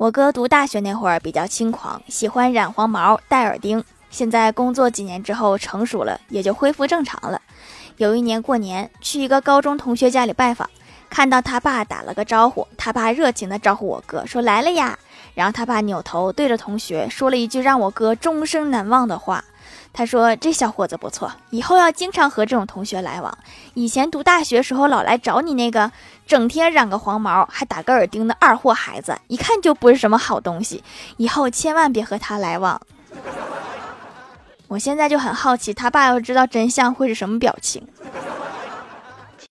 我哥读大学那会儿比较轻狂，喜欢染黄毛、戴耳钉。现在工作几年之后成熟了，也就恢复正常了。有一年过年，去一个高中同学家里拜访，看到他爸打了个招呼，他爸热情地招呼我哥说：“来了呀。”然后他爸扭头对着同学说了一句让我哥终生难忘的话。他说：“这小伙子不错，以后要经常和这种同学来往。以前读大学时候老来找你那个整天染个黄毛还打个耳钉的二货孩子，一看就不是什么好东西。以后千万别和他来往。”我现在就很好奇，他爸要知道真相会是什么表情。